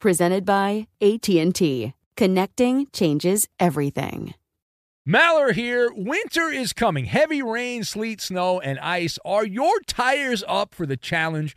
Presented by AT&T. Connecting changes everything. Maller here. Winter is coming. Heavy rain, sleet, snow, and ice. Are your tires up for the challenge?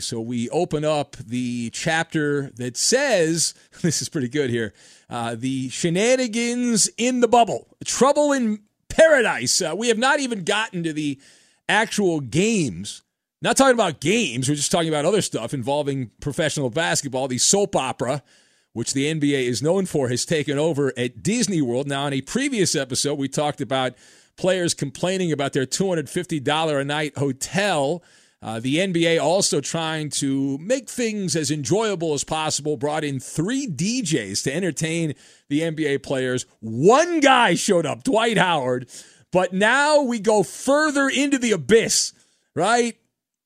So we open up the chapter that says, this is pretty good here, uh, the shenanigans in the bubble, trouble in paradise. Uh, we have not even gotten to the actual games. Not talking about games, we're just talking about other stuff involving professional basketball. The soap opera, which the NBA is known for, has taken over at Disney World. Now, in a previous episode, we talked about players complaining about their $250 a night hotel. Uh, the NBA also trying to make things as enjoyable as possible, brought in three DJs to entertain the NBA players. One guy showed up, Dwight Howard, but now we go further into the abyss, right?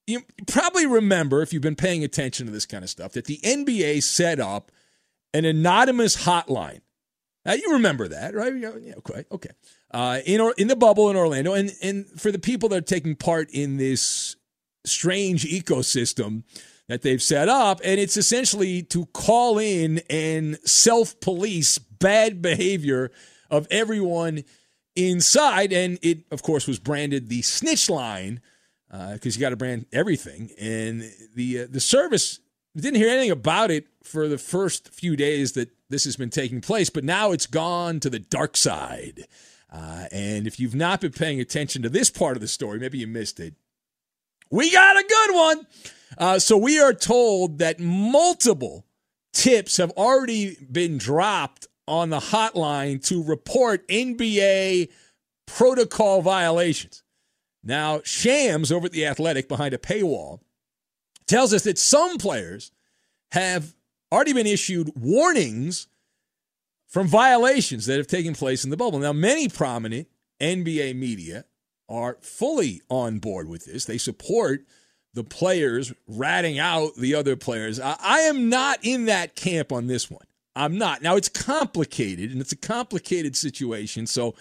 You probably remember, if you've been paying attention to this kind of stuff, that the NBA set up an anonymous hotline. Now, you remember that, right? Yeah, okay, okay. Uh, in, or, in the bubble in Orlando, and, and for the people that are taking part in this strange ecosystem that they've set up. And it's essentially to call in and self police bad behavior of everyone inside. And it, of course, was branded the snitch line because uh, you got to brand everything. And the, uh, the service didn't hear anything about it for the first few days that this has been taking place, but now it's gone to the dark side. Uh, and if you've not been paying attention to this part of the story, maybe you missed it. We got a good one. Uh, so we are told that multiple tips have already been dropped on the hotline to report NBA protocol violations. Now, Shams over at the Athletic behind a paywall tells us that some players have already been issued warnings from violations that have taken place in the bubble. Now, many prominent NBA media are fully on board with this. They support the players ratting out the other players. I, I, am not in that camp on this one. I'm not. Now, it's complicated, and it's a complicated situation. So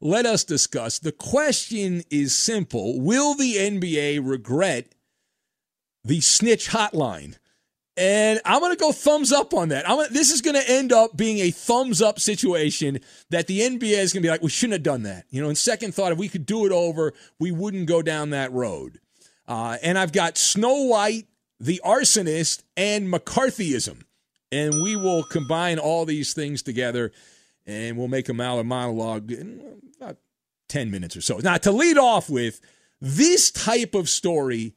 let us discuss. The question is simple Will the NBA regret the snitch hotline? And I'm going to go thumbs up on that. Gonna, this is going to end up being a thumbs up situation that the NBA is going to be like, we shouldn't have done that. You know, in second thought, if we could do it over, we wouldn't go down that road. Uh, and I've got Snow White, the arsonist, and McCarthyism. And we will combine all these things together and we'll make a Maller monologue in about 10 minutes or so. Now, to lead off with, this type of story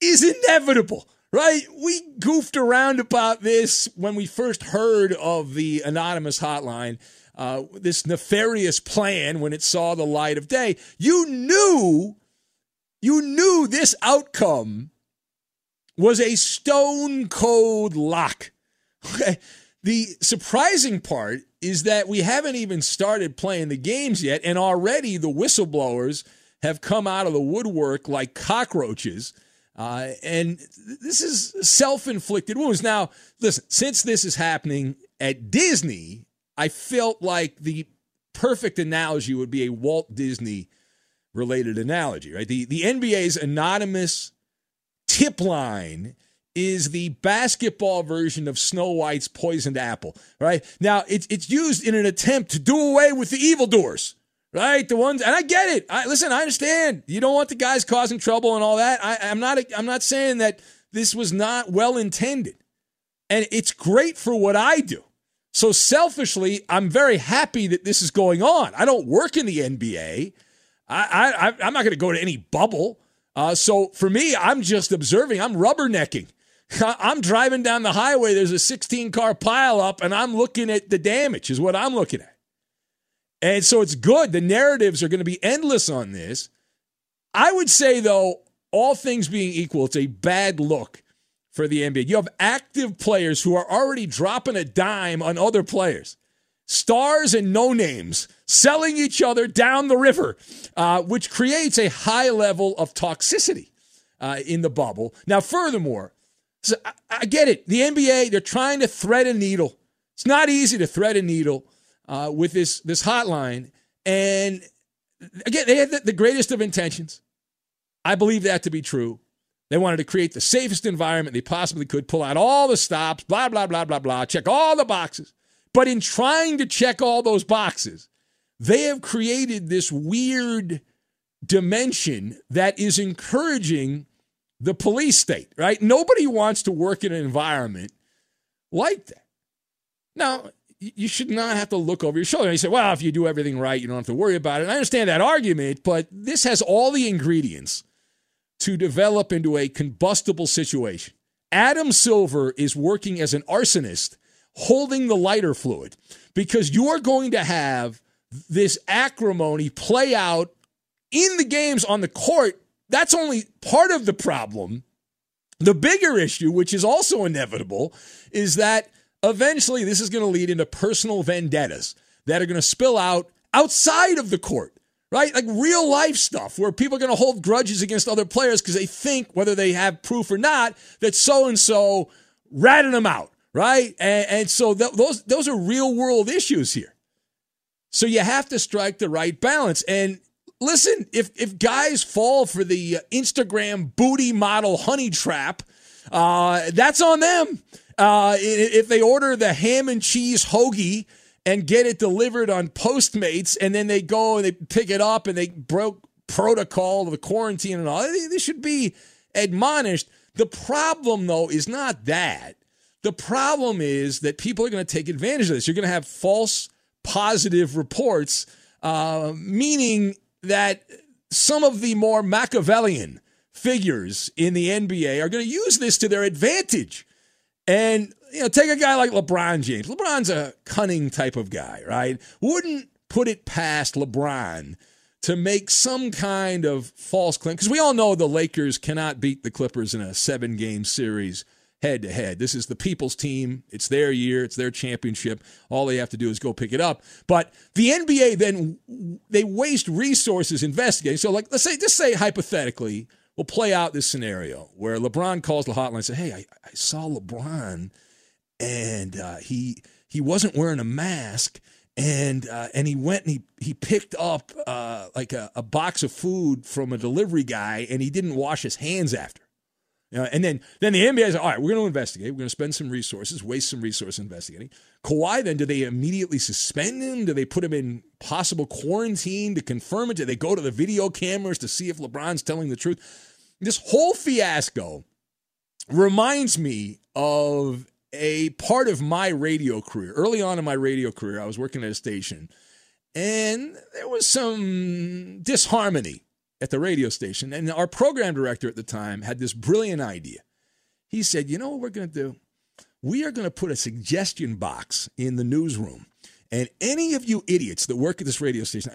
is inevitable right? We goofed around about this when we first heard of the anonymous hotline, uh, this nefarious plan when it saw the light of day. You knew, you knew this outcome was a stone cold lock. Okay. The surprising part is that we haven't even started playing the games yet, and already the whistleblowers have come out of the woodwork like cockroaches uh, and this is self inflicted wounds. Now, listen, since this is happening at Disney, I felt like the perfect analogy would be a Walt Disney related analogy, right? The, the NBA's anonymous tip line is the basketball version of Snow White's poisoned apple, right? Now, it's, it's used in an attempt to do away with the evildoers right? The ones, and I get it. I listen. I understand. You don't want the guys causing trouble and all that. I, I'm not. I'm not saying that this was not well intended, and it's great for what I do. So selfishly, I'm very happy that this is going on. I don't work in the NBA. I, I I'm not going to go to any bubble. Uh, so for me, I'm just observing. I'm rubbernecking. I'm driving down the highway. There's a 16 car pileup, and I'm looking at the damage. Is what I'm looking at. And so it's good. The narratives are going to be endless on this. I would say, though, all things being equal, it's a bad look for the NBA. You have active players who are already dropping a dime on other players, stars and no names selling each other down the river, uh, which creates a high level of toxicity uh, in the bubble. Now, furthermore, so I, I get it. The NBA, they're trying to thread a needle. It's not easy to thread a needle uh, with this this hotline. And again, they had the, the greatest of intentions. I believe that to be true. They wanted to create the safest environment they possibly could, pull out all the stops, blah, blah, blah, blah, blah, check all the boxes. But in trying to check all those boxes, they have created this weird dimension that is encouraging the police state, right? Nobody wants to work in an environment like that. Now, you should not have to look over your shoulder. And you say, well, if you do everything right, you don't have to worry about it. And I understand that argument, but this has all the ingredients to develop into a combustible situation. Adam Silver is working as an arsonist holding the lighter fluid because you're going to have this acrimony play out in the games on the court. That's only part of the problem. The bigger issue, which is also inevitable, is that eventually this is going to lead into personal vendettas that are going to spill out outside of the court, right? Like real life stuff where people are going to hold grudges against other players because they think, whether they have proof or not, that so and so ratted them out, right? And, and so th- those, those are real world issues here. So you have to strike the right balance. And listen, if, if guys fall for the Instagram booty model honey trap, uh, that's on them. Uh, if they order the ham and cheese hoagie and get it delivered on Postmates, and then they go and they pick it up and they broke protocol of the quarantine and all, they should be admonished. The problem, though, is not that. The problem is that people are going to take advantage of this. You're going to have false positive reports, uh, meaning that some of the more Machiavellian figures in the NBA are going to use this to their advantage. And, you know, take a guy like LeBron James. LeBron's a cunning type of guy, right? Wouldn't put it past LeBron to make some kind of false claim. Because we all know the Lakers cannot beat the Clippers in a seven game series head to head. This is the people's team. It's their year, it's their championship. All they have to do is go pick it up. But the NBA then they waste resources investigating. So like let's say just say hypothetically we'll play out this scenario where LeBron calls the hotline and says, Hey, I, I saw LeBron and uh, he he wasn't wearing a mask and uh, and he went and he he picked up uh, like a, a box of food from a delivery guy and he didn't wash his hands after. And then then the NBA is all right. We're going to investigate. We're going to spend some resources, waste some resources investigating. Kawhi. Then do they immediately suspend him? Do they put him in possible quarantine to confirm it? Do they go to the video cameras to see if LeBron's telling the truth? This whole fiasco reminds me of a part of my radio career. Early on in my radio career, I was working at a station, and there was some disharmony at the radio station. And our program director at the time had this brilliant idea. He said, You know what we're going to do? We are going to put a suggestion box in the newsroom. And any of you idiots that work at this radio station,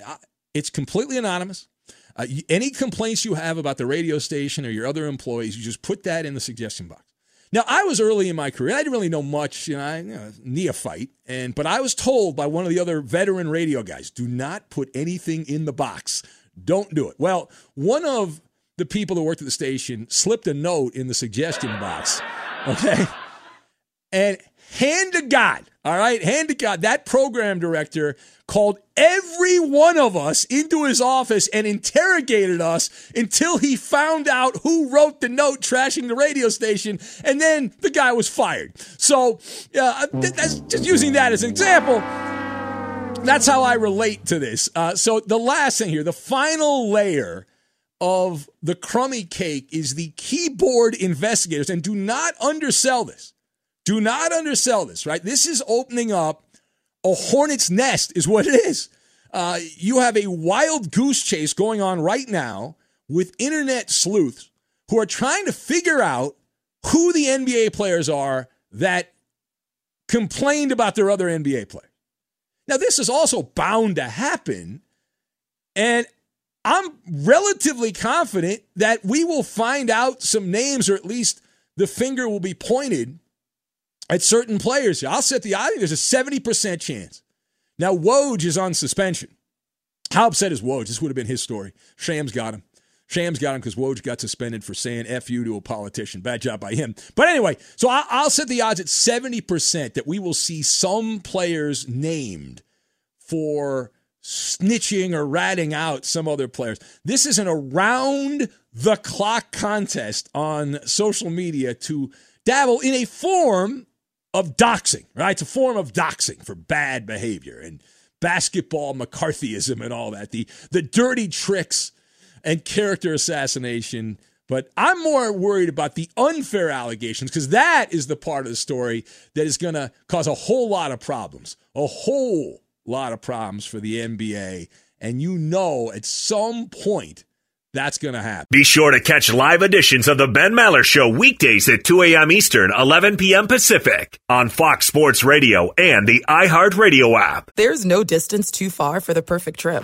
it's completely anonymous. Uh, any complaints you have about the radio station or your other employees, you just put that in the suggestion box. Now, I was early in my career. I didn't really know much, you know, I, you know, neophyte, and but I was told by one of the other veteran radio guys, "Do not put anything in the box. Don't do it." Well, one of the people that worked at the station slipped a note in the suggestion box. Okay, and hand to God, all right, hand to God, that program director called every one of us into his office and interrogated us until he found out who wrote the note trashing the radio station, and then the guy was fired. So, uh, that's just using that as an example. That's how I relate to this. Uh, so, the last thing here, the final layer of the crummy cake is the keyboard investigators, and do not undersell this. Do not undersell this, right? This is opening up a hornet's nest, is what it is. Uh, you have a wild goose chase going on right now with internet sleuths who are trying to figure out who the NBA players are that complained about their other NBA players. Now, this is also bound to happen. And I'm relatively confident that we will find out some names, or at least the finger will be pointed at certain players. I'll set the odds. There's a 70% chance. Now, Woj is on suspension. How upset is Woj? This would have been his story. Shams got him. Shams got him because Woj got suspended for saying F you to a politician. Bad job by him. But anyway, so I'll set the odds at 70% that we will see some players named for snitching or ratting out some other players. This is an around the clock contest on social media to dabble in a form of doxing, right? It's a form of doxing for bad behavior and basketball McCarthyism and all that. The the dirty tricks and character assassination. But I'm more worried about the unfair allegations because that is the part of the story that is going to cause a whole lot of problems, a whole lot of problems for the NBA. And you know, at some point, that's going to happen. Be sure to catch live editions of the Ben Maller Show weekdays at 2 a.m. Eastern, 11 p.m. Pacific on Fox Sports Radio and the iHeartRadio app. There's no distance too far for the perfect trip.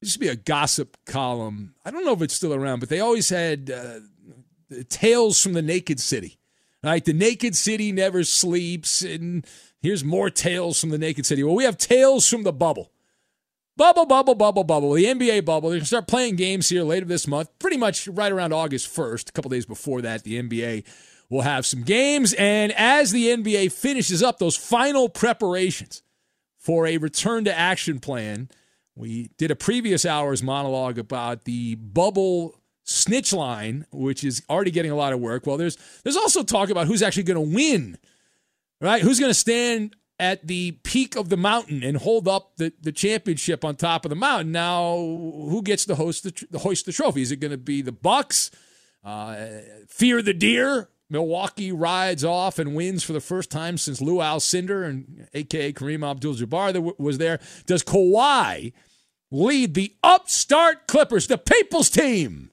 Used to be a gossip column. I don't know if it's still around, but they always had uh, tales from the naked city. Right? The naked city never sleeps. And here's more tales from the naked city. Well, we have tales from the bubble. Bubble, bubble, bubble, bubble. The NBA bubble. They're going to start playing games here later this month, pretty much right around August 1st. A couple days before that, the NBA will have some games. And as the NBA finishes up those final preparations for a return to action plan, we did a previous hour's monologue about the bubble snitch line, which is already getting a lot of work. Well, there's there's also talk about who's actually going to win, right? Who's going to stand at the peak of the mountain and hold up the, the championship on top of the mountain? Now, who gets to host the, the hoist the trophy? Is it going to be the Bucks? Uh, fear the deer. Milwaukee rides off and wins for the first time since Lou Alcindor and AKA Kareem Abdul-Jabbar was there. Does Kawhi lead the upstart Clippers, the People's team,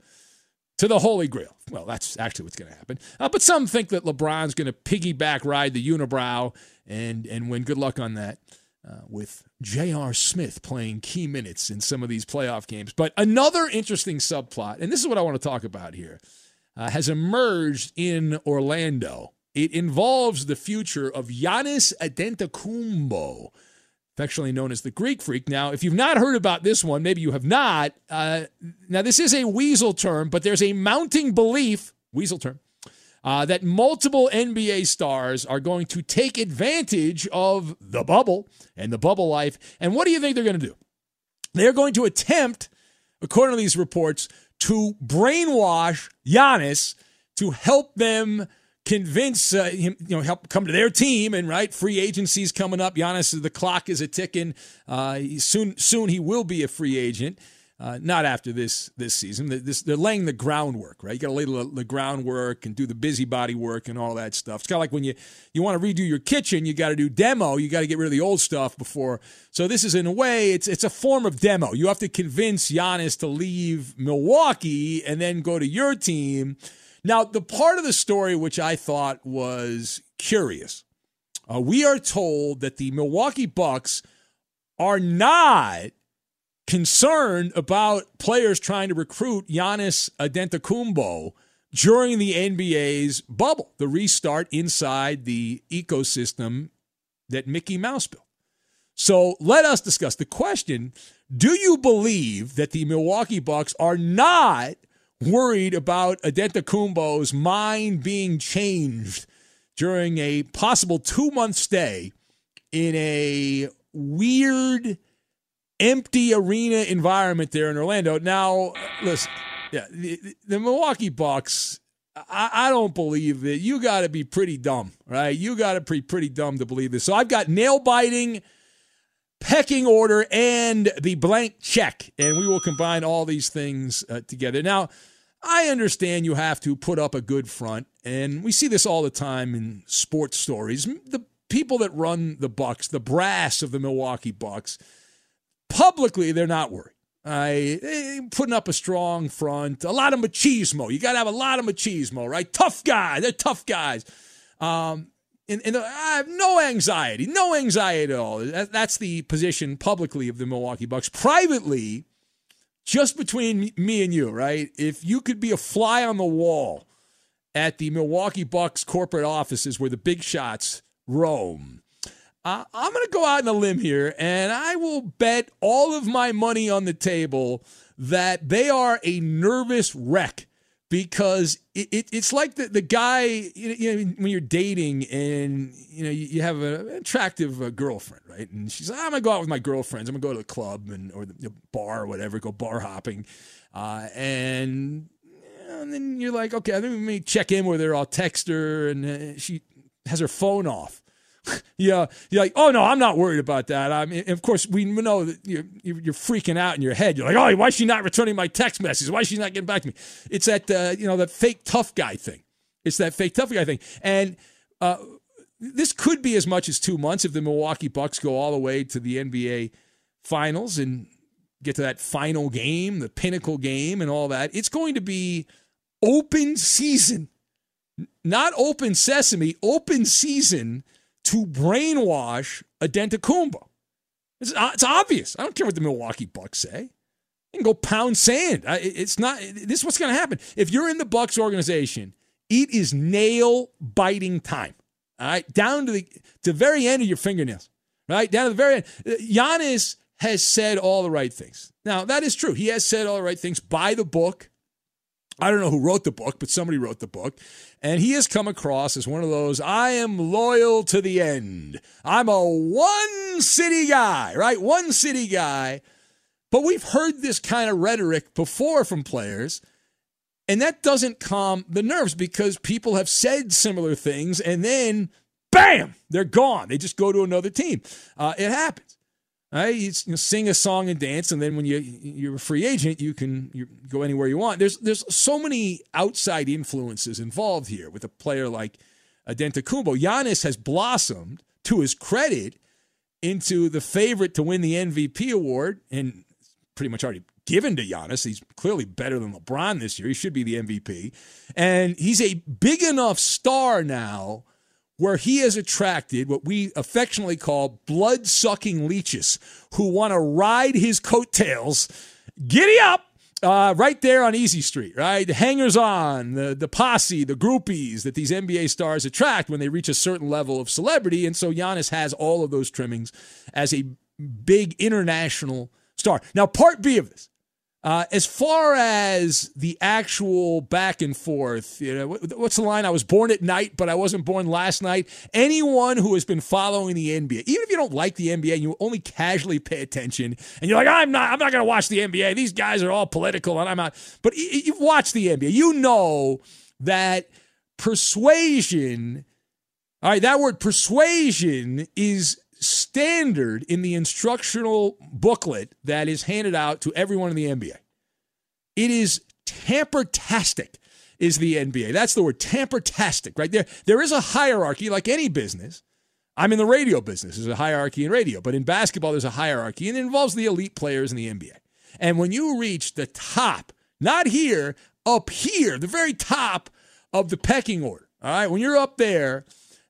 to the Holy Grail. Well, that's actually what's going to happen. Uh, but some think that LeBron's going to piggyback ride the unibrow and and win. Good luck on that. Uh, with J.R. Smith playing key minutes in some of these playoff games. But another interesting subplot, and this is what I want to talk about here, uh, has emerged in Orlando. It involves the future of Giannis Antetokounmpo, affectionately known as the Greek Freak. Now, if you've not heard about this one, maybe you have not. Uh, now, this is a weasel term, but there's a mounting belief, weasel term, uh, that multiple NBA stars are going to take advantage of the bubble and the bubble life. And what do you think they're going to do? They're going to attempt, according to these reports, to brainwash Giannis to help them convince uh, him, you know, help come to their team. And right, free agency's coming up. Giannis, the clock is a ticking. Uh, soon, soon he will be a free agent. Uh, not after this this season. This, they're laying the groundwork, right? You got to lay the, the, groundwork and do the busybody work and all that stuff. It's kind of like when you you want to redo your kitchen, you got to do demo. You got to get rid of the old stuff before. So this is in a way, it's it's a form of demo. You have to convince Giannis to leave Milwaukee and then go to your team. Now, the part of the story which I thought was curious, uh, we are told that the Milwaukee Bucks are not concerned about players trying to recruit Giannis Antetokounmpo during the NBA's bubble, the restart inside the ecosystem that Mickey Mouse built. So let us discuss the question Do you believe that the Milwaukee Bucks are not worried about Antetokounmpo's mind being changed during a possible two month stay in a weird empty arena environment there in Orlando. Now, listen, yeah, the, the Milwaukee Bucks. I, I don't believe it. You got to be pretty dumb, right? You got to be pretty dumb to believe this. So I've got nail biting, pecking order, and the blank check, and we will combine all these things uh, together. Now, I understand you have to put up a good front, and we see this all the time in sports stories. The people that run the Bucks, the brass of the Milwaukee Bucks, publicly they're not worried. I putting up a strong front, a lot of machismo. You got to have a lot of machismo, right? Tough guy, they're tough guys. Um, and, and, I have no anxiety, no anxiety at all. That, that's the position publicly of the Milwaukee Bucks. Privately, just between me and you, right? If you could be a fly on the wall at the Milwaukee Bucks corporate offices where the big shots roam, uh, I'm going to go out on a limb here and I will bet all of my money on the table that they are a nervous wreck because it, it, it's like the, the guy you know when you're dating and you know you, you have an attractive uh, girlfriend right? And she's like I'm gonna go out with my girlfriends. I'm gonna go to the club and or the bar or whatever go bar hopping. Uh, and, and then you're like okay let me check in with her. I'll text her. And uh, she has her phone off yeah, you're like, oh no, I'm not worried about that. I mean, of course, we know that you're, you're freaking out in your head. You're like, oh, why is she not returning my text messages? Why is she not getting back to me? It's that uh, you know that fake tough guy thing. It's that fake tough guy thing, and uh, this could be as much as two months if the Milwaukee Bucks go all the way to the NBA Finals and get to that final game, the pinnacle game, and all that. It's going to be open season, not open sesame, open season to brainwash Antetokounmpo. It's, uh, it's obvious. I don't care what the Milwaukee Bucks say. You can go pound sand. It's not. This is what's going to happen if you're in the Bucks organization. It is nail biting time. All right, down to the to the very end of your fingernails. Right down to the very end. Giannis has said all the right things. Now that is true. He has said all the right things by the book. I don't know who wrote the book, but somebody wrote the book. And he has come across as one of those, I am loyal to the end. I'm a one city guy, right? One city guy. But we've heard this kind of rhetoric before from players. And that doesn't calm the nerves because people have said similar things and then, bam, they're gone. They just go to another team. Uh, it happens. Right? You, sing a song and dance, and then when you you're a free agent, you can you go anywhere you want. There's there's so many outside influences involved here with a player like Antetokounmpo. Giannis has blossomed to his credit into the favorite to win the MVP award, and pretty much already given to Giannis. He's clearly better than LeBron this year. He should be the MVP, and he's a big enough star now where he has attracted what we affectionately call blood sucking leeches who want to ride his coattails. Giddy up! Uh, right there on Easy Street, right? The hangers on, the, the posse, the groupies that these NBA stars attract when they reach a certain level of celebrity. And so Giannis has all of those trimmings as a big international star. Now, part B of this uh, as far as the actual back and forth, you know, what's the line? I was born at night, but I wasn't born last night. Anyone who has been following the NBA, even if you don't like the NBA, you only casually pay attention, and you're like, I'm not, I'm not going to watch the NBA. These guys are all political, and I'm not. But you've watched the NBA, you know that persuasion. All right, that word persuasion is standard in the instructional booklet that is handed out to everyone in the NBA. It is tamper-tastic is the NBA. That's the word tamper-tastic right there. There is a hierarchy like any business. I'm in the radio business. There's a hierarchy in radio, but in basketball there's a hierarchy and it involves the elite players in the NBA. And when you reach the top, not here, up here, the very top of the pecking order, all right, when you're up there,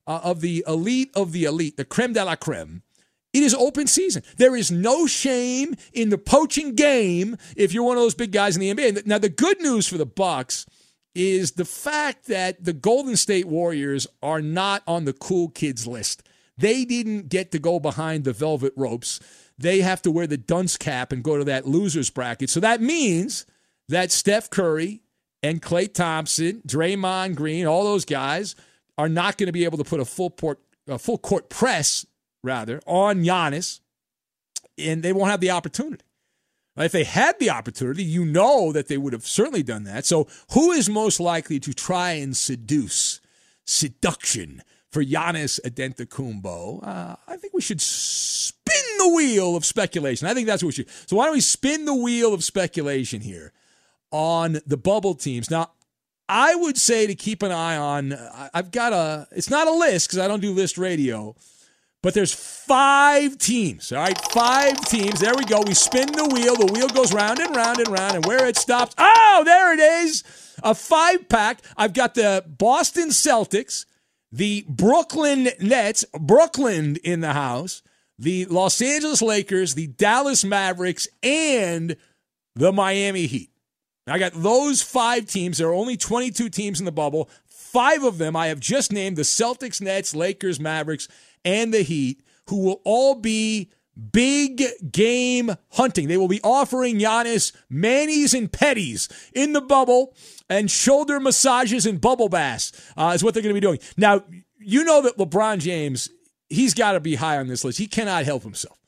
uh, of the elite of the elite, the creme de la creme, it is open season. There is no shame in the poaching game if you're one of those big guys in the NBA. Now, the good news for the Bucks is the fact that the Golden State Warriors are not on the cool kids list. They didn't get to go behind the velvet ropes. They have to wear the dunce cap and go to that losers bracket. So that means that Steph Curry and Klay Thompson, Draymond Green, all those guys are not going to be able to put a full port, a full court press rather on Giannis, and they won't have the opportunity. If they had the opportunity, you know that they would have certainly done that. So, who is most likely to try and seduce, seduction for Giannis Antetokounmpo? Uh, I think we should spin the wheel of speculation. I think that's what we should. So, why don't we spin the wheel of speculation here on the bubble teams? Now, I would say to keep an eye on. I've got a. It's not a list because I don't do list radio but there's five teams, all right? Five teams. There we go. We spin the wheel. The wheel goes round and round and round, and where it stops, oh, there it is. A five pack. I've got the Boston Celtics, the Brooklyn Nets, Brooklyn in the house, the Los Angeles Lakers, the Dallas Mavericks, and the Miami Heat. I got those five teams. There are only 22 teams in the bubble. Five of them I have just named the Celtics, Nets, Lakers, Mavericks, and the Heat, who will all be big game hunting. They will be offering Giannis manis and petties in the bubble and shoulder massages and bubble baths uh, is what they're going to be doing. Now, you know that LeBron James, he's got to be high on this list. He cannot help himself,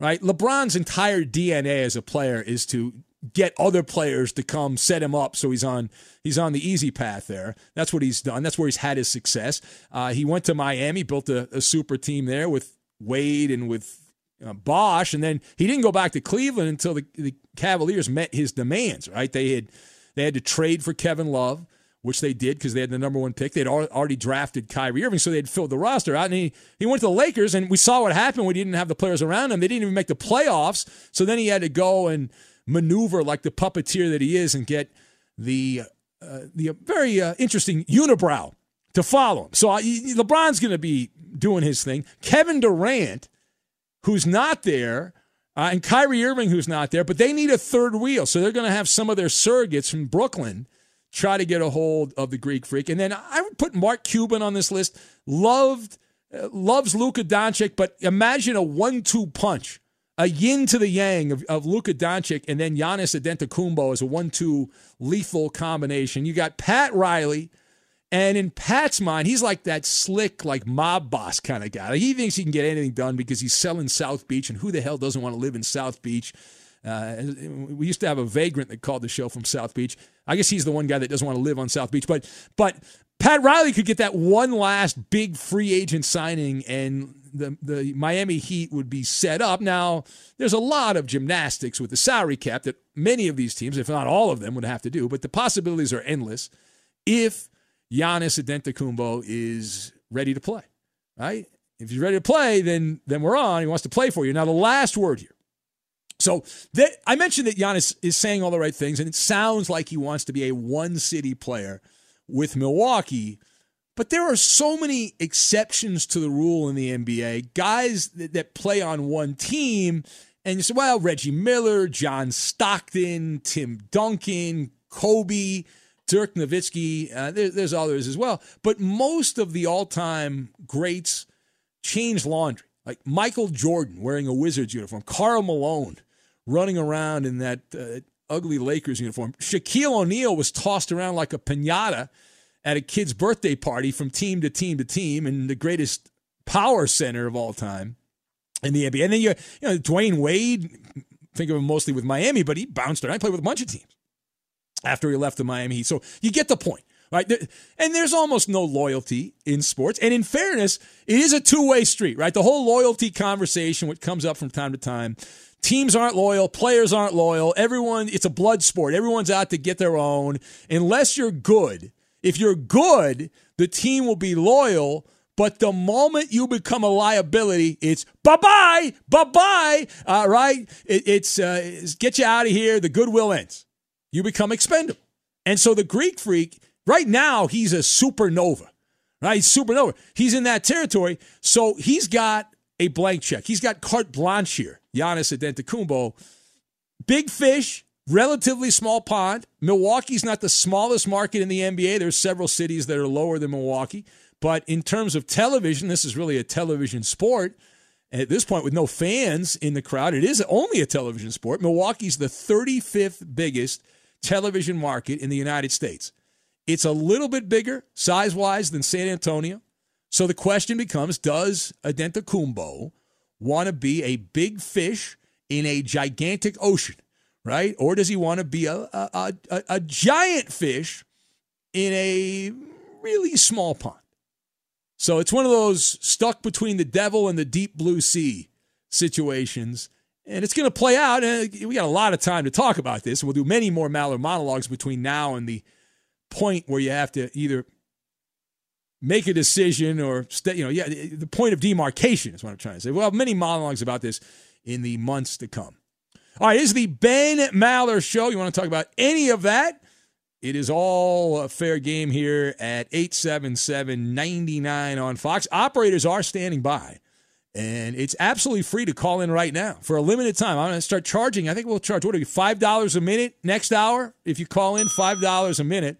right? LeBron's entire DNA as a player is to get other players to come set him up so he's on he's on the easy path there that's what he's done that's where he's had his success uh, he went to miami built a, a, super team there with wade and with uh, bosh and then he didn't go back to cleveland until the, the cavaliers met his demands right they had they had to trade for kevin love which they did because they had the number one pick. They'd already drafted Kyrie Irving, so they'd filled the roster out. And he, he went to the Lakers, and we saw what happened when he didn't have the players around him. They didn't even make the playoffs. So then he had to go and maneuver like the puppeteer that he is and get the uh, the very uh, interesting unibrow to follow him. So LeBron's going to be doing his thing. Kevin Durant, who's not there, uh, and Kyrie Irving, who's not there, but they need a third wheel. So they're going to have some of their surrogates from Brooklyn try to get a hold of the Greek freak. And then I would put Mark Cuban on this list. Loved, uh, loves Luka Doncic, but imagine a one-two punch a yin to the yang of, of Luka Doncic and then Giannis Antetokounmpo as a one-two lethal combination. You got Pat Riley, and in Pat's mind, he's like that slick, like mob boss kind of guy. He thinks he can get anything done because he's selling South Beach, and who the hell doesn't want to live in South Beach? Uh, we used to have a vagrant that called the show from South Beach. I guess he's the one guy that doesn't want to live on South Beach, but but Pat Riley could get that one last big free agent signing, and the, the Miami Heat would be set up. Now, there's a lot of gymnastics with the salary cap that many of these teams, if not all of them, would have to do, but the possibilities are endless if Giannis Antetokounmpo is ready to play, right? If he's ready to play, then, then we're on. He wants to play for you. Now, the last word here. So that, I mentioned that Giannis is saying all the right things, and it sounds like he wants to be a one city player with Milwaukee. But there are so many exceptions to the rule in the NBA. Guys that, that play on one team, and you say, well, Reggie Miller, John Stockton, Tim Duncan, Kobe, Dirk Nowitzki. Uh, there, there's others as well. But most of the all time greats change laundry. Like Michael Jordan wearing a Wizards uniform, Karl Malone running around in that uh, ugly Lakers uniform. Shaquille O'Neal was tossed around like a pinata at a kid's birthday party from team to team to team in the greatest power center of all time in the NBA. And then you, you know, Dwyane Wade, think of him mostly with Miami, but he bounced around. He played with a bunch of teams after he left the Miami Heat. So you get the point, right? And there's almost no loyalty in sports. And in fairness, it is a two way street, right? The whole loyalty conversation, which comes up from time to time. Teams aren't loyal, players aren't loyal. Everyone, it's a blood sport. Everyone's out to get their own. Unless you're good, if you're good, the team will be loyal. But the moment you become a liability, it's bye bye, bye bye. Uh, right, it, it's, uh, it's get you out of here. The goodwill ends. You become expendable. And so the Greek freak, right now, he's a supernova. Right, he's supernova. He's in that territory. So he's got a blank check. He's got carte blanche here. Giannis Antetokounmpo. Big fish, relatively small pond. Milwaukee's not the smallest market in the NBA. There's several cities that are lower than Milwaukee. But in terms of television, this is really a television sport. At this point, with no fans in the crowd, it is only a television sport. Milwaukee's the 35th biggest television market in the United States. It's a little bit bigger size wise than San Antonio. So the question becomes Does Antetokounmpo want to be a big fish in a gigantic ocean? Right? Or does he want to be a, a, a, a giant fish in a really small pond? So it's one of those stuck between the devil and the deep blue sea situations. And it's going to play out. And we got a lot of time to talk about this. We'll do many more Maller monologues between now and the point where you have to either make a decision or stay, you know, yeah, the point of demarcation is what I'm trying to say. We'll have many monologues about this in the months to come. All right, is the Ben Maller Show. You want to talk about any of that? It is all a fair game here at 877 99 on Fox. Operators are standing by, and it's absolutely free to call in right now for a limited time. I'm going to start charging. I think we'll charge, what are you, $5 a minute next hour? If you call in, $5 a minute.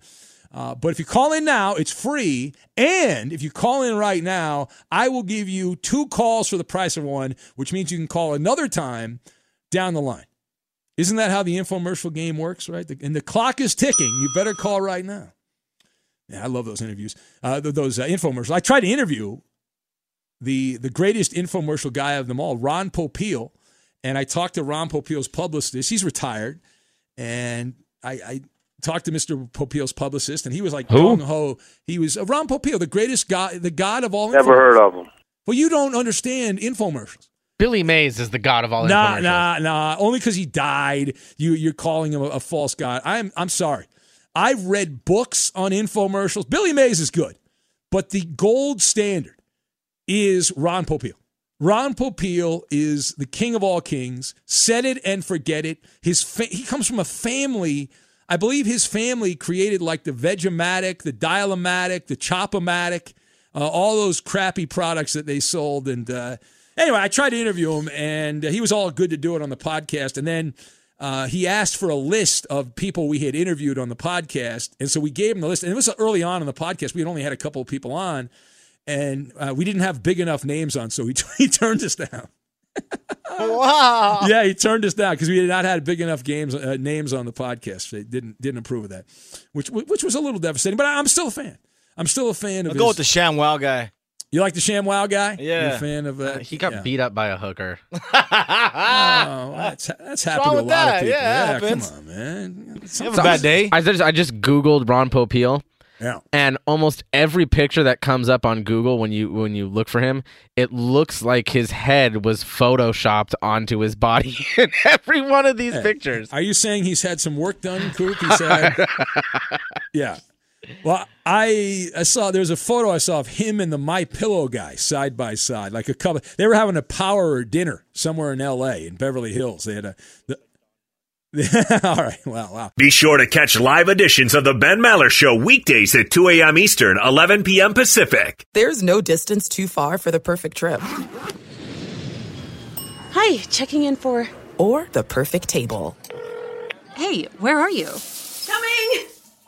Uh, but if you call in now, it's free. And if you call in right now, I will give you two calls for the price of one, which means you can call another time down the line. Isn't that how the infomercial game works, right? And the clock is ticking. You better call right now. Yeah, I love those interviews, uh, those uh, infomercials. I tried to interview the the greatest infomercial guy of them all, Ron Popeil, and I talked to Ron Popeil's publicist. He's retired, and I, I talked to Mr. Popeil's publicist, and he was like, Who? ho. He was uh, Ron Popeil, the greatest guy, the god of all. Never heard of him. Well, you don't understand infomercials. Billy Mays is the god of all Nah, infomercials. nah, nah. Only because he died, you you're calling him a, a false god. I'm I'm sorry. I've read books on infomercials. Billy Mays is good, but the gold standard is Ron Popeil. Ron Popeil is the king of all kings. Set it and forget it. His fa- he comes from a family. I believe his family created like the Veg-O-Matic, the Dial-O-Matic, the Chop-O-Matic, uh, all those crappy products that they sold. And uh, anyway, I tried to interview him, and uh, he was all good to do it on the podcast. And then uh, he asked for a list of people we had interviewed on the podcast, and so we gave him the list. And it was early on in the podcast; we had only had a couple of people on, and uh, we didn't have big enough names on, so he he turned us down. wow. Yeah, he turned us down because we had not had big enough games uh, names on the podcast. They didn't didn't approve of that, which which was a little devastating. But I'm still a fan. I'm still a fan of. I'll go with the ShamWow guy. You like the ShamWow guy? Yeah. You're a fan of. Uh, He got yeah. beat up by a hooker. Oh, that's that's What's happened wrong to a with lot that? of people. Yeah, Yeah, happens. come on, man. You have a bad day. I just I just googled Ron Popeil. Yeah. And almost every picture that comes up on Google when you when you look for him, it looks like his head was photoshopped onto his body in every one of these Hey, pictures. Are you saying he's had some work done, Coop? He's had, yeah. Well, I I saw there's a photo I saw of him and the My Pillow guy side by side, like a couple. They were having a power dinner somewhere in L.A. in Beverly Hills. They had a. The, all right. Wow. Wow. Be sure to catch live editions of the Ben Maller Show weekdays at 2 a.m. Eastern, 11 p.m. Pacific. There's no distance too far for the perfect trip. Hi, checking in for. Or the perfect table. Hey, where are you? Coming!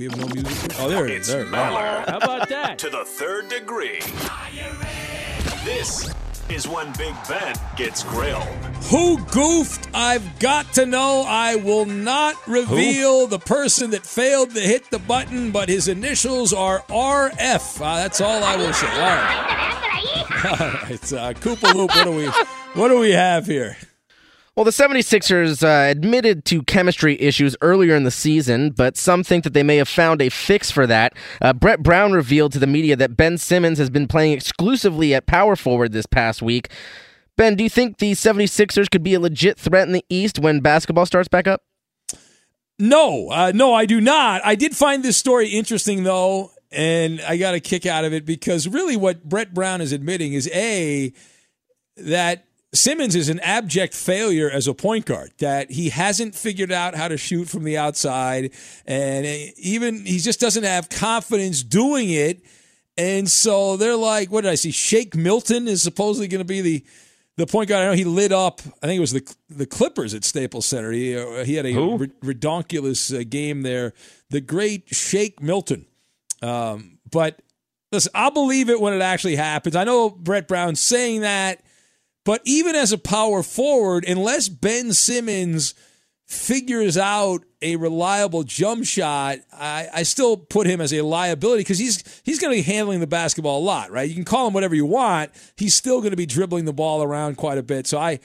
We have no music. Oh, there it is. It's There. Maller. How about that? To the third degree. This is when Big Ben gets grilled. Who goofed? I've got to know. I will not reveal the person that failed to hit the button, but his initials are RF. Uh, that's all I will say. All right. All right. Uh, Koopa Loop, what do we what do we have here? Well, the 76ers uh, admitted to chemistry issues earlier in the season, but some think that they may have found a fix for that. Uh, Brett Brown revealed to the media that Ben Simmons has been playing exclusively at power forward this past week. Ben, do you think the 76ers could be a legit threat in the East when basketball starts back up? No, uh, no, I do not. I did find this story interesting, though, and I got a kick out of it because really what Brett Brown is admitting is A, that Simmons is an abject failure as a point guard, that he hasn't figured out how to shoot from the outside, and even he just doesn't have confidence doing it. And so they're like, what did I see? Shake Milton is supposedly going to be the the point guard. I know he lit up. I think it was the the Clippers at Staples Center. He uh, he had a Who? redonkulous uh, game there. The great Shake Milton. Um, but listen, I'll believe it when it actually happens. I know Brett Brown saying that, but even as a power forward, unless Ben Simmons figures out a reliable jump shot, I, I still put him as a liability because he's he's going to be handling the basketball a lot, right? You can call him whatever you want. He's still going to be dribbling the ball around quite a bit. So I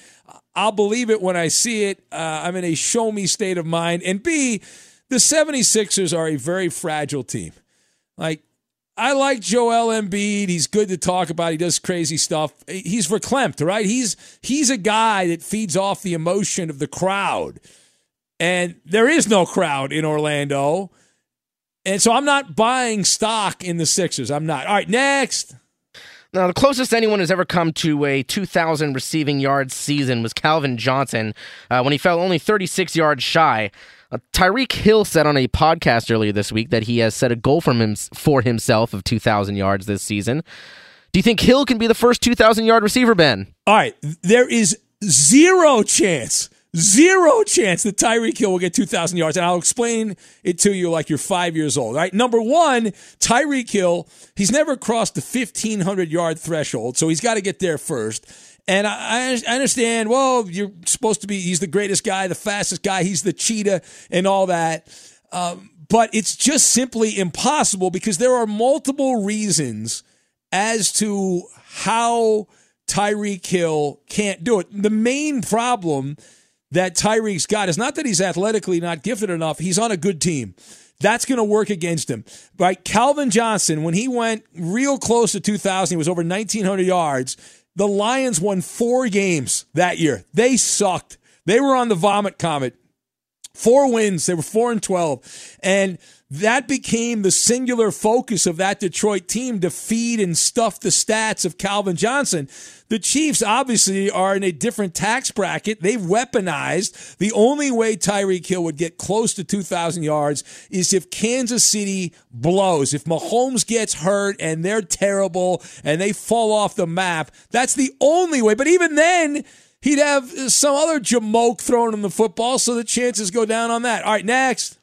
I'll believe it when I see it. Uh, I'm in a show me state of mind. And B, the 76ers are a very fragile team. Like I like Joel Embiid. He's good to talk about. He does crazy stuff. He's verklempt, right? He's he's a guy that feeds off the emotion of the crowd. And there is no crowd in Orlando. And so I'm not buying stock in the Sixers. I'm not. All right, next. Now, the closest anyone has ever come to a 2,000 receiving yards season was Calvin Johnson uh, when he fell only 36 yards shy. Uh, Tyreek Hill said on a podcast earlier this week that he has set a goal from him, for himself of 2,000 yards this season. Do you think Hill can be the first 2,000 yard receiver, Ben? All right, there is zero chance, zero chance that Tyreek Hill will get 2,000 yards. And I'll explain it to you like you're five years old. All right, number one, Tyreek Hill, he's never crossed the 1,500 yard threshold, so he's got to get there first. And I, I understand, well, you're supposed to be, he's the greatest guy, the fastest guy, he's the cheetah, and all that. Um, but it's just simply impossible because there are multiple reasons as to how Tyreek Hill can't do it. The main problem that Tyreek's got is not that he's athletically not gifted enough, he's on a good team. That's going to work against him. Right? Calvin Johnson, when he went real close to 2,000, he was over 1,900 yards. The Lions won four games that year. They sucked. They were on the vomit comet Four wins. They were four and twelve, and that became the singular focus of that Detroit team to feed and stuff the stats of Calvin Johnson. The Chiefs obviously are in a different tax bracket. They've weaponized. The only way Tyreek Hill would get close to 2,000 yards is if Kansas City blows. If Mahomes gets hurt and they're terrible and they fall off the map, that's the only way. But even then, he'd have some other jamoke thrown him the football, so the chances go down on that. All right, next.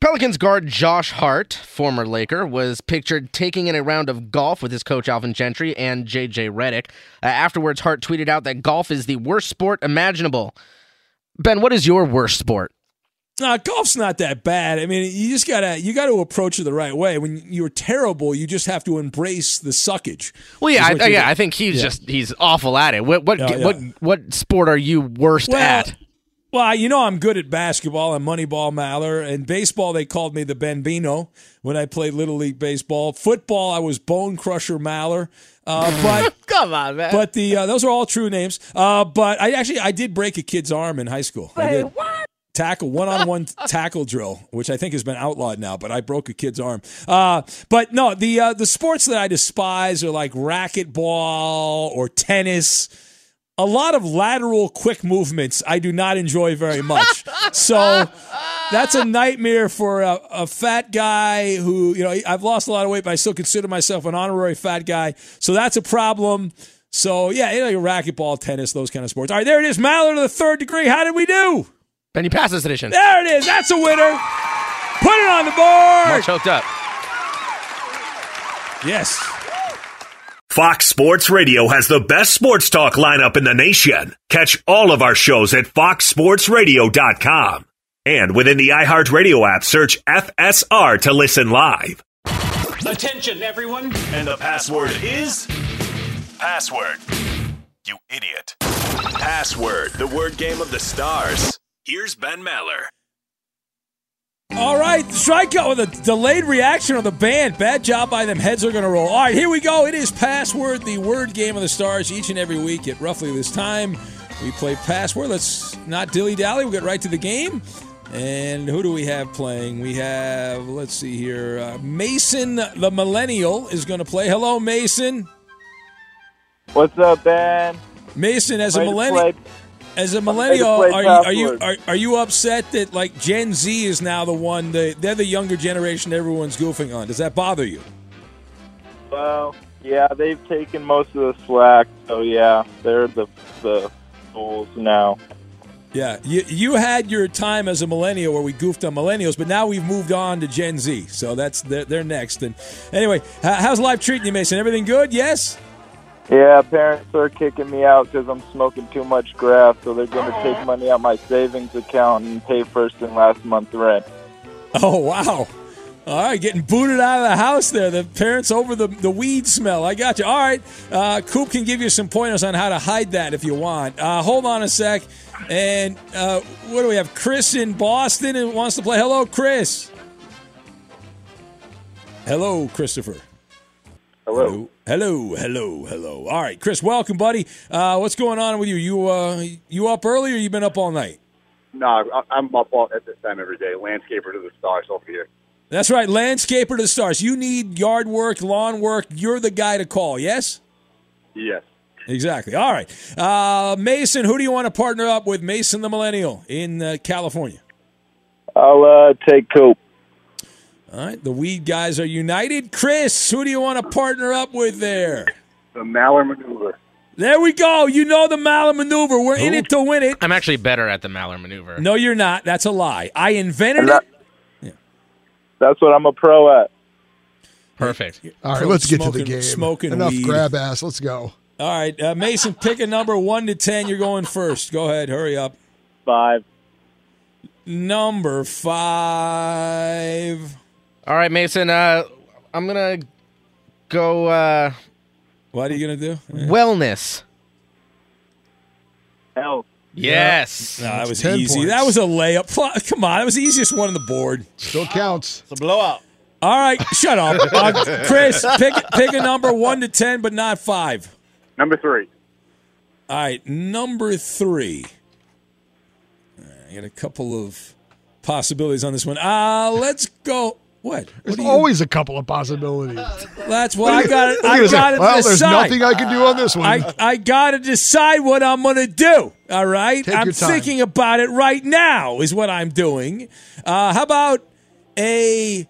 Pelicans guard Josh Hart, former Laker, was pictured taking in a round of golf with his coach Alvin Gentry and JJ Redick. Uh, afterwards, Hart tweeted out that golf is the worst sport imaginable. Ben, what is your worst sport? Uh, golf's not that bad. I mean, you just gotta you gotta approach it the right way. When you're terrible, you just have to embrace the suckage. Well, yeah, I, yeah. I think he's Yeah. just he's awful at it. What what Yeah, yeah. what what sport are you worst Well, at? Well, you know I'm good at basketball. I'm Moneyball Maller. And baseball, they called me the Bambino when I played Little League Baseball. Football, I was Bone Crusher Maller. Uh, but come on, man. But the uh, those are all true names. Uh, but I actually I did break a kid's arm in high school. I did. Tackle one on one tackle drill, which I think has been outlawed now. But I broke a kid's arm. Uh, but no, the uh, the sports that I despise are like racquetball or tennis a lot of lateral quick movements I do not enjoy very much. so that's a nightmare for a, a fat guy who, you know, I've lost a lot of weight, but I still consider myself an honorary fat guy. So that's a problem. So yeah, you know, like racquetball, tennis, those kind of sports. All right, there it is. Maller of the third degree. How did we do? Benny Passes edition. There it is. That's a winner. Put it on the board. All choked up. Yes. Fox Sports Radio has the best sports talk lineup in the nation. Catch all of our shows at foxsportsradio.com. And within the iHeartRadio app, search FSR to listen live. Attention, everyone. And the password is password. You idiot. Password, the word game of the stars. Here's Ben Maller. All right, strikeout with a delayed reaction on the band. Bad job by them. Heads are going to roll. All right, here we go. It is Password, the word game of the stars. Each and every week at roughly this time, we play Password. Let's not dilly dally. We'll get right to the game. And who do we have playing? We have, let's see here, uh, Mason the Millennial is going to play. Hello, Mason. What's up, Ben? Mason, as a Way to millennial, play- as a millennial, are you are you are, are you upset that like Gen Z is now the one? The, they're the younger generation. Everyone's goofing on. Does that bother you? Well, yeah, they've taken most of the slack, so yeah, they're the the fools now. Yeah, you you had your time as a millennial where we goofed on millennials, but now we've moved on to Gen Z. So that's they're, they're next. And anyway, how's life treating you, Mason? Everything good? Yes. Yeah, parents are kicking me out because I'm smoking too much grass, so they're going to take money out my savings account and pay first and last month rent. Oh wow. All right, getting booted out of the house there. The parents over the, the weed smell. I got you. All right. Uh, Coop can give you some pointers on how to hide that if you want. Uh, hold on a sec. And uh, what do we have? Chris in Boston and wants to play. Hello, Chris. Hello, Christopher. Hello. Hello, hello, hello. Hello. All right, Chris, welcome, buddy. Uh, what's going on with you? You uh, you up early or you been up all night? No, I- I'm up all at this time every day. Landscaper to the stars over here. That's right, landscaper to the stars. You need yard work, lawn work. You're the guy to call. Yes. Yes. Exactly. All right, uh, Mason. Who do you want to partner up with? Mason the Millennial in uh, California. I'll uh, take Coop. All right, the weed guys are united. Chris, who do you want to partner up with there? The Maller maneuver. There we go. You know the Maller maneuver. We're in it to win it. I'm actually better at the Maller maneuver. No, you're not. That's a lie. I invented it. Yeah. That's what I'm a pro at. Perfect. All right, Pro let's get to the game. smoking Enough weed. grab ass. Let's go. All right, uh, Mason, pick a number one to ten. You're going first. Go ahead. Hurry up. Five. Number five. All right, Mason. Uh, I'm gonna go. Uh, what are you gonna do? Wellness. Health. Yes. No, that was easy. points. That was a layup. Come on, that was the easiest one on the board. Still counts. It's a blowout. All right, shut up, uh, Chris. Pick pick a number one to ten, but not five. Number three. All right, number three. All right, I got a couple of possibilities on this one. Uh, let's go. What? There's always a couple of possibilities. That's what I got. What are I you gonna got to Well, decide. there's nothing I can do on this one. I, I got to decide what I'm going to do. All right. Take I'm your time. thinking about it right now. Is what I'm doing. Uh, how about a?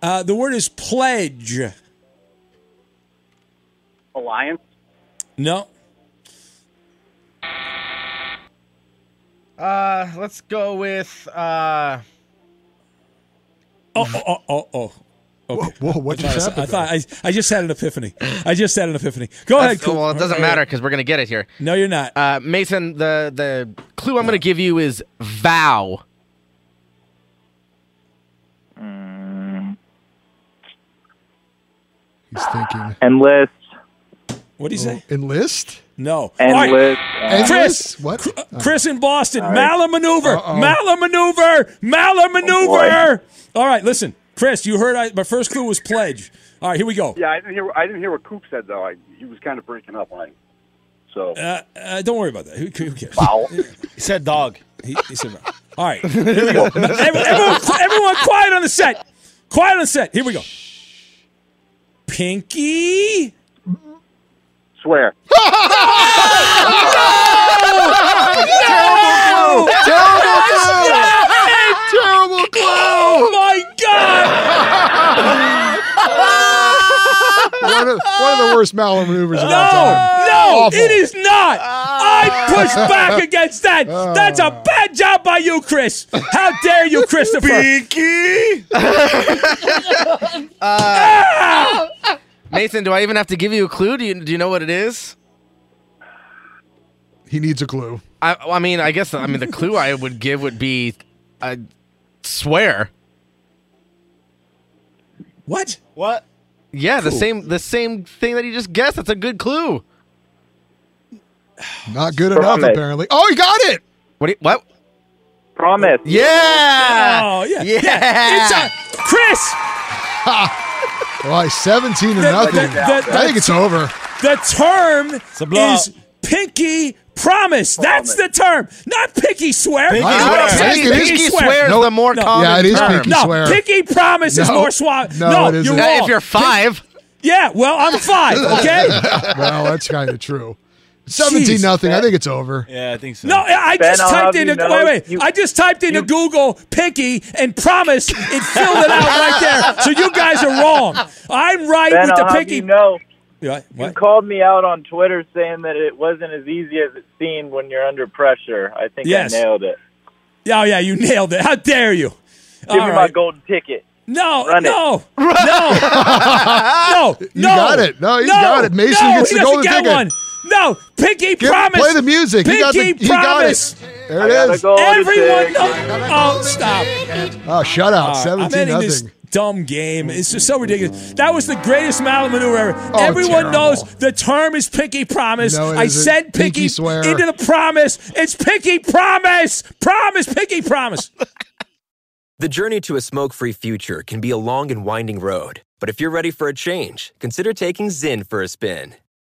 Uh, the word is pledge. Alliance. No. Uh, let's go with uh. Oh, oh, oh, oh, oh. Okay. Whoa, whoa, what I just thought, I, happened thought I, I just had an epiphany. I just had an epiphany. Go ahead. That's- Well, it doesn't matter because we're gonna get it here. No, you're not. Uh, Mason, the the clue I'm gonna give you is vow. He's thinking. Enlist. What do you say? Enlist? No. Enlist. Chris. What? Cr- Chris in Boston. All right. Maller maneuver. Uh-oh. Maller maneuver. Malamaneuver. Oh, All right, listen. Chris, you heard I, my first clue was pledge. All right, here we go. Yeah, I didn't hear. I didn't hear what Coop said though. I, he was kind of breaking up. When I, so Uh, uh, don't worry about that. Who, who cares? foul. He said dog. He, he said, all right, here we go. Everyone, everyone, everyone quiet on the set. Quiet on the set. Here we go. Pinky. Swear. No! Terrible That's clue! not it! Terrible clue! Oh my god! one, of, one of the worst Maller maneuvers of all time. no, Awful. it is not. I push back against that. That's a bad job by you, Chris. How dare you, Christopher? Pinky. Ah! Mason, do I even have to give you a clue? Do you do you know what it is? He needs a clue. I I mean, I guess I mean the clue I would give would be, I swear. What? What? Yeah, the Cool. same the same thing that you just guessed. That's a good clue. Not good enough, Promise. apparently. Oh, he got it! What? do you- what? Promise. Yeah. Oh yeah, Yeah. It's a Chris. Well, 17 to The- nothing. the- the- I think it's over. The term is pinky promise. That's the term, not pinky swear. Pinky You swear. wanna Pinky- Pinky swear is No, the more no. common Yeah, it is term. pinky No, swear. pinky promise is No. more suave. No, No, it isn't. you're wrong. if you're five, yeah, well, I'm five. Okay. well, that's kind of true. 17 Jeez. nothing. I think it's over. Yeah, I think so. No, I Ben, just I'll typed have in. you A, know, wait, wait. you- I just typed into Google "pinky" and promise. It filled it out right there. So you guys are wrong. I'm right Ben, with I'll the have pinky. you know, Yeah, you called me out on Twitter saying that it wasn't as easy as it seemed when you're under pressure. I think Yes. I nailed it. Oh yeah, you nailed it. How dare you? Give All me my golden ticket. No, Run it. no, no, no, You got it. No, he's no, got it. Mason no, gets he the golden get ticket. One. No, pinky Give- promise. play the music. He Pinky got the- he got promise. it. There I it got is. golden Everyone, ticket. knows. oh, stop. Oh, shutout. All right, 17 I'm ending this dumb game. It's just so ridiculous. That was the greatest maneuver ever. Oh, Everyone terrible. knows the term is pinky promise. No, I said pinky, Pinky swear. into the promise. It's pinky promise. Promise, pinky promise. The journey to a smoke free future can be a long and winding road, but if you're ready for a change, consider taking Zyn for a spin.